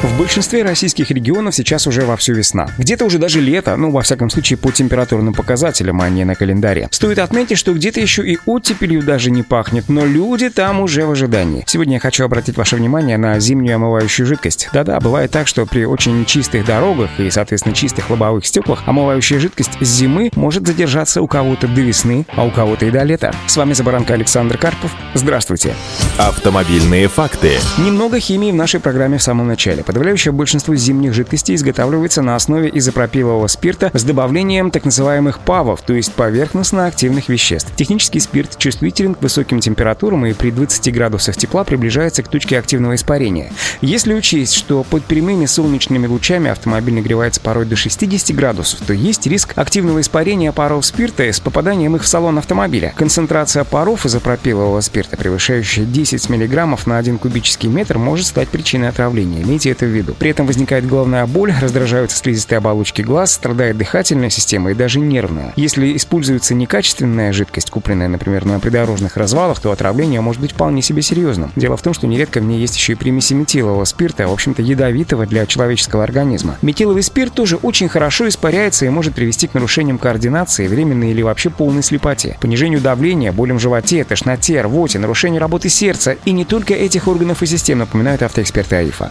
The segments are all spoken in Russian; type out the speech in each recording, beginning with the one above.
В большинстве российских регионов сейчас уже вовсю весна. Где-то уже даже лето, ну, во всяком случае, по температурным показателям, а не на календаре. Стоит отметить, что где-то еще и оттепелью даже не пахнет, но люди там уже в ожидании. Сегодня я хочу обратить ваше внимание на зимнюю омывающую жидкость. Да-да, бывает так, что при очень чистых дорогах и, соответственно, чистых лобовых стеклах омывающая жидкость с зимы может задержаться у кого-то до весны, а у кого-то и до лета. С вами Забаранка Александр Карпов. Здравствуйте. Автомобильные факты. Немного химии в нашей программе в самом начале. Подавляющее большинство зимних жидкостей изготавливается на основе изопропилового спирта с добавлением так называемых ПАВов, то есть поверхностно-активных веществ. Технический спирт чувствителен к высоким температурам и при 20 градусах тепла приближается к точке активного испарения. Если учесть, что под прямыми солнечными лучами автомобиль нагревается порой до 60 градусов, то есть риск активного испарения паров спирта с попаданием их в салон автомобиля. Концентрация паров изопропилового спирта, превышающая 10 мг на 1 кубический метр, может стать причиной отравления. Имейте это в виду. При этом возникает головная боль, раздражаются слизистые оболочки глаз, страдает дыхательная система и даже нервная. Если используется некачественная жидкость, купленная, например, на придорожных развалах, то отравление может быть вполне себе серьезным. Дело в том, что нередко в ней есть еще и примеси метилового спирта, в общем-то ядовитого для человеческого организма. Метиловый спирт тоже очень хорошо испаряется и может привести к нарушениям координации, временной или вообще полной слепоте, понижению давления, болям в животе, тошноте, рвоте, нарушению работы сердца и не только этих органов и систем, напоминают автоэксперты АИФа.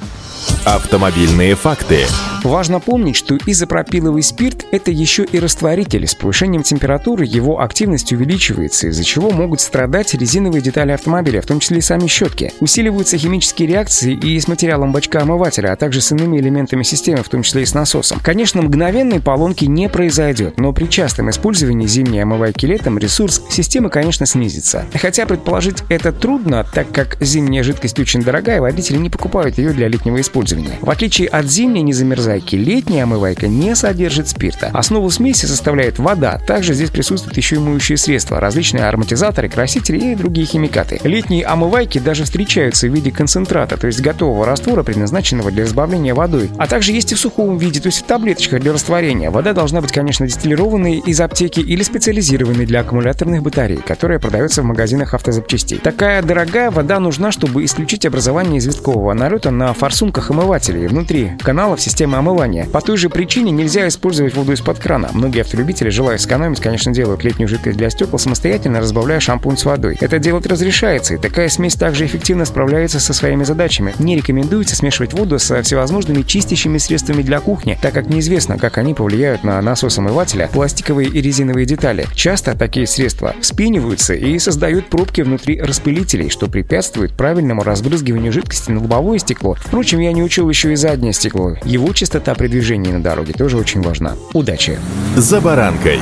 Автомобильные факты. Важно помнить, что изопропиловый спирт – это еще и растворитель. С повышением температуры его активность увеличивается, из-за чего могут страдать резиновые детали автомобиля, в том числе и сами щетки. Усиливаются химические реакции и с материалом бачка омывателя, а также с иными элементами системы, в том числе и с насосом. Конечно, мгновенной поломки не произойдет, но при частом использовании зимней омывайки летом ресурс системы, конечно, снизится. Хотя предположить это трудно, так как зимняя жидкость очень дорогая, водители не покупают ее для летнего использования. В отличие от зимней незамерзайки, летняя омывайка не содержит спирта. Основу смеси составляет вода. Также здесь присутствуют еще и моющие средства, различные ароматизаторы, красители и другие химикаты. Летние омывайки даже встречаются в виде концентрата, то есть готового раствора, предназначенного для разбавления водой. А также есть и в сухом виде, то есть в таблеточках для растворения. Вода должна быть, конечно, дистиллированной из аптеки или специализированной для аккумуляторных батарей, которая продается в магазинах автозапчастей. Такая дорогая вода нужна, чтобы исключить образование известкового налета на форсунках омывателей внутри каналов системы омывания. По той же причине нельзя использовать воду из-под крана. Многие автолюбители, желая сэкономить, конечно, делают летнюю жидкость для стекол самостоятельно, разбавляя шампунь с водой. Это делать разрешается, и такая смесь также эффективно справляется со своими задачами. Не рекомендуется смешивать воду со всевозможными чистящими средствами для кухни, так как неизвестно, как они повлияют на насос омывателя, пластиковые и резиновые детали. Часто такие средства вспениваются и создают пробки внутри распылителей, что препятствует правильному разбрызгиванию жидкости на лобовое стекло. Впрочем, я не учил еще и заднее стекло. Его частота при движении на дороге тоже очень важна. Удачи! «За баранкой».